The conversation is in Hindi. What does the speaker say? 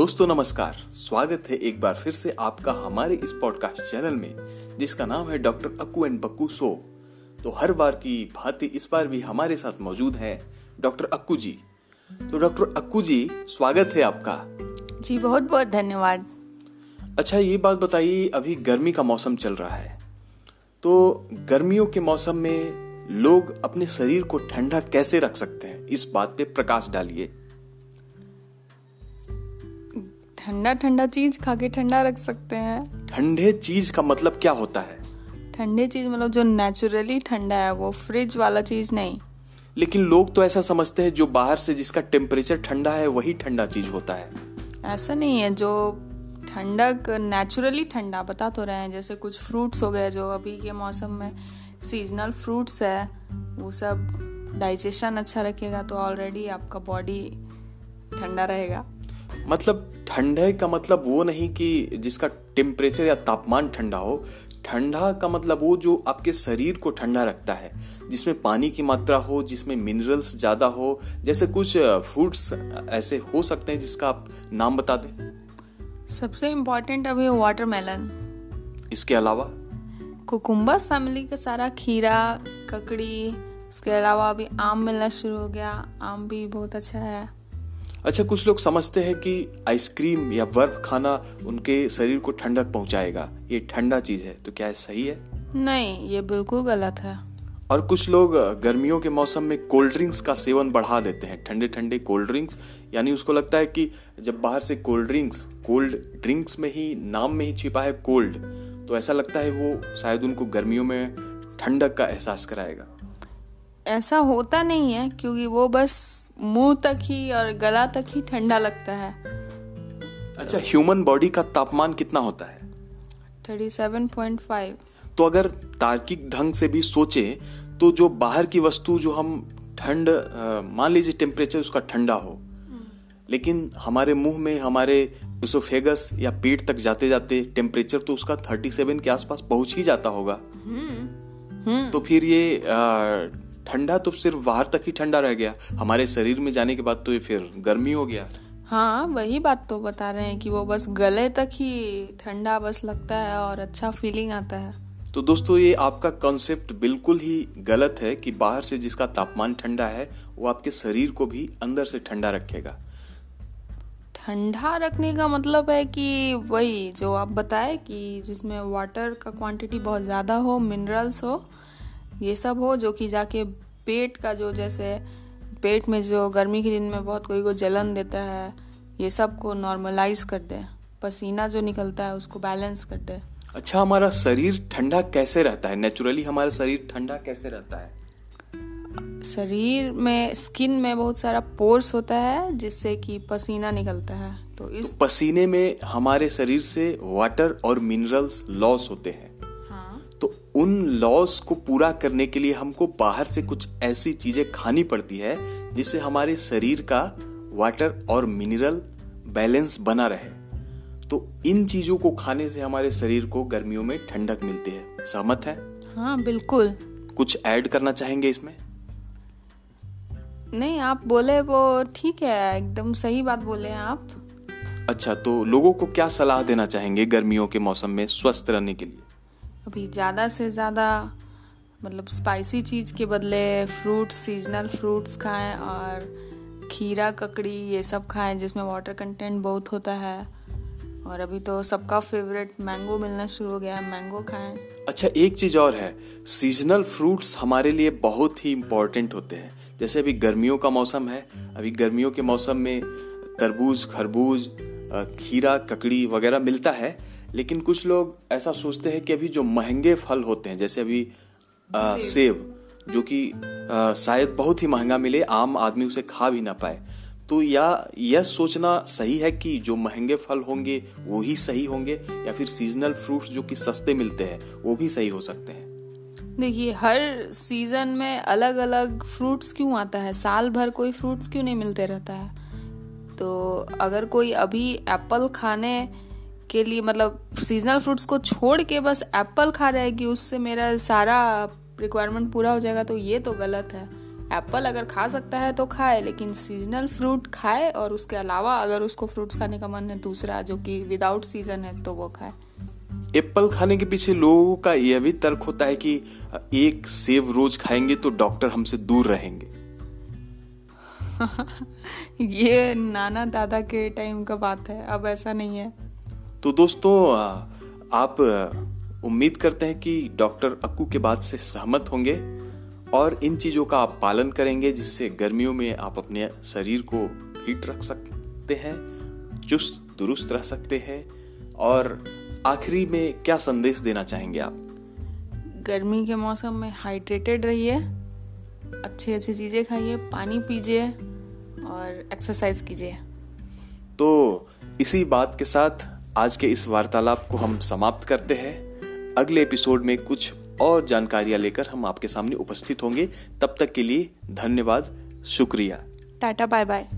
दोस्तों नमस्कार। स्वागत है एक बार फिर से आपका हमारे इस पॉडकास्ट चैनल में जिसका नाम है doctor Akku and Bakku so तो हर बार की भांति इस बार भी हमारे साथ मौजूद हैं डॉक्टर अक्कू जी। तो डॉक्टर अक्कू जी स्वागत है आपका। जी बहुत बहुत धन्यवाद। अच्छा ये बात बताइए अभी गर्मी का मौसम चल रहा है। तो गर्मियों के मौसम में लोग अपने शरीर को ठंडा कैसे रख सकते हैं? इस बात पे प्रकाश डालिए। ठंडा ठंडा चीज़ खा के ठंडा रख सकते हैं। ठंडे चीज़ का मतलब क्या होता है? ठंडे चीज़ मतलब जो नेचुरली ठंडा है वो फ्रिज वाला चीज़ नहीं। लेकिन लोग तो ऐसा समझते हैं जो बाहर से जिसका टेम्परेचर ठंडा है वही ठंडा चीज़ होता है। ऐसा नहीं है जो ठंडक नेचुरली ठंडा बता तो रहे हैं जैसे कुछ फ्रूट्स हो गए जो अभी के मौसम में सीजनल फ्रूट्स है वो सब डाइजेशन अच्छा रखेगा तो ऑलरेडी आपका बॉडी ठंडा रहेगा। मतलब ठंडे का मतलब वो नहीं कि जिसका टेम्परेचर या तापमान ठंडा हो। ठंडा का मतलब वो जो आपके शरीर को ठंडा रखता है जिसमें पानी की मात्रा हो जिसमें मिनरल्स ज़्यादा हो जैसे कुछ फूड्स ऐसे हो सकते हैं जिसका आप नाम बता दें। सबसे इम्पोर्टेंट अभी वाटरमेलन इसके अलावा? कुकुम्बर फैमिली का सारा खीरा ककड़ी उसके अलावा अभी आम मिलना शुरू हो गया आम भी बहुत अच्छा है। अच्छा कुछ लोग समझते हैं कि आइसक्रीम या बर्फ़ खाना उनके शरीर को ठंडक पहुंचाएगा। ये ठंडा चीज़ है तो क्या सही है? नहीं ये बिल्कुल गलत है। और कुछ लोग गर्मियों के मौसम में कोल्ड ड्रिंक्स का सेवन बढ़ा देते हैं। ठंडे ठंडे कोल्ड ड्रिंक्स यानी उसको लगता है कि जब बाहर से कोल्ड ड्रिंक्स कोल्ड ड्रिंक्स में ही नाम में ही छिपा है कोल्ड तो ऐसा लगता है वो शायद उनको गर्मियों में ठंडक का एहसास कराएगा। ऐसा होता नहीं है क्योंकि वो बस मुँह तक ही और गला तक ही ठंडा लगता है। अच्छा ह्यूमन बॉडी का तापमान कितना होता है? Thirty seven point five. तो अगर तार्किक ढंग से भी सोचे तो जो बाहर की वस्तु जो हम ठंड मान लीजिए टेम्परेचर उसका ठंडा हो लेकिन हमारे मुँह में हमारे इसोफेगस या पेट तक जाते जाते टेम्परेचर तो उसका थर्टी सेवन के आसपास पहुँच ही जाता होगा। हम्म। तो फिर ये ठंडा तो सिर्फ़ बाहर तक ही ठंडा रह गया। हमारे शरीर में जाने के बाद तो ये फिर गर्मी हो गया। हाँ वही बात तो बता रहे हैं कि वो बस गले तक ही ठंडा बस लगता है और अच्छा फीलिंग आता है। तो दोस्तों ये आपका कॉन्सेप्ट बिल्कुल ही गलत है कि बाहर से जिसका तापमान ठंडा है वो आपके शरीर को भी अंदर से ठंडा रखेगा। ठंडा रखने का मतलब है कि वही जो आप बताए कि जिसमें वाटर का क्वांटिटी बहुत ज़्यादा हो मिनरल्स हो ये सब हो जो कि जाके पेट का जो जैसे पेट में जो गर्मी के दिन में बहुत कोई को जलन देता है ये सबको नॉर्मलाइज कर दे। पसीना जो निकलता है उसको बैलेंस कर दे। अच्छा हमारा शरीर ठंडा कैसे रहता है? नेचुरली हमारा शरीर ठंडा कैसे रहता है? शरीर में स्किन में बहुत सारा पोर्स होता है जिससे कि पसीना निकलता है। तो इस तो पसीने में हमारे शरीर से वाटर और मिनरल्स लॉस होते हैं। उन लॉस को पूरा करने के लिए हमको बाहर से कुछ ऐसी चीज़ें खानी पड़ती है जिससे हमारे शरीर का वाटर और मिनरल बैलेंस बना रहे। तो इन चीज़ों को खाने से हमारे शरीर को गर्मियों में ठंडक मिलती है। सहमत है? हाँ बिल्कुल। कुछ ऐड करना चाहेंगे इसमें? नहीं आप बोले वो ठीक है एकदम सही बात बोले हैं आप। अच्छा तो लोगों को क्या सलाह देना चाहेंगे गर्मियों के मौसम में स्वस्थ रहने के लिए? अभी ज़्यादा से ज़्यादा मतलब स्पाइसी चीज़ के बदले फ्रूट्स सीजनल फ्रूट्स खाएँ और खीरा, ककड़ी ये सब खाएँ जिसमें वाटर कंटेंट बहुत होता है। और अभी तो सबका फेवरेट मैंगो मिलना शुरू हो गया है मैंगो खाएँ। अच्छा एक चीज़ और है सीजनल फ्रूट्स हमारे लिए बहुत ही इम्पोर्टेंट होते हैं। जैसे अभी गर्मियों का मौसम है, अभी गर्मियों के मौसम में तरबूज, खरबूज खीरा, ककड़ी वगैरह मिलता है लेकिन कुछ लोग ऐसा सोचते हैं कि अभी जो महँगे फल होते हैं जैसे अभी आ, सेब। जो कि शायद बहुत ही महँगा मिले आम आदमी उसे खा भी ना पाए। तो या यह सोचना सही है कि जो महँगे फल होंगे वो ही सही होंगे या फिर सीजनल फ्रूट्स जो कि सस्ते मिलते हैं वो भी सही हो सकते हैं? देखिए हर सीज़न में अलग अलग फ्रूट्स क्यों आता है? साल भर कोई फ्रूट्स क्यों नहीं मिलते रहता है? तो अगर कोई अभी एप्पल खाने के लिए मतलब सीजनल फ्रूट्स को छोड़ के बस एप्पल खा रहे कि उससे मेरा सारा रिक्वायरमेंट पूरा हो जाएगा तो ये तो गलत है। एप्पल अगर खा सकता है तो खाए लेकिन सीजनल फ्रूट खाए और उसके अलावा अगर उसको फ्रूट्स खाने का मन है दूसरा जो कि विदाउट सीज़न है तो वो खाए। एप्पल खाने के पीछे लोगों का यह भी तर्क होता है कि एक सेब रोज खाएँगे तो डॉक्टर हमसे दूर रहेंगे। ये नाना दादा के टाइम का बात है अब ऐसा नहीं है। तो दोस्तों आप उम्मीद करते हैं कि डॉक्टर अक्कू के बात से सहमत होंगे और इन चीज़ों का आप पालन करेंगे जिससे गर्मियों में आप अपने शरीर को हीट रख सकते हैं चुस्त दुरुस्त रह सकते हैं और आखिरी में क्या संदेश देना चाहेंगे आप? गर्मी के मौसम में हाइड्रेटेड रहिए अच्छी अच्छी चीज़ें खाइए पानी पीजिए और एक्सरसाइज कीजिए। तो इसी बात के साथ आज के इस वार्तालाप को हम समाप्त करते हैं। अगले एपिसोड में कुछ और जानकारियाँ लेकर हम आपके सामने उपस्थित होंगे। तब तक के लिए धन्यवाद, शुक्रिया। Tata bye bye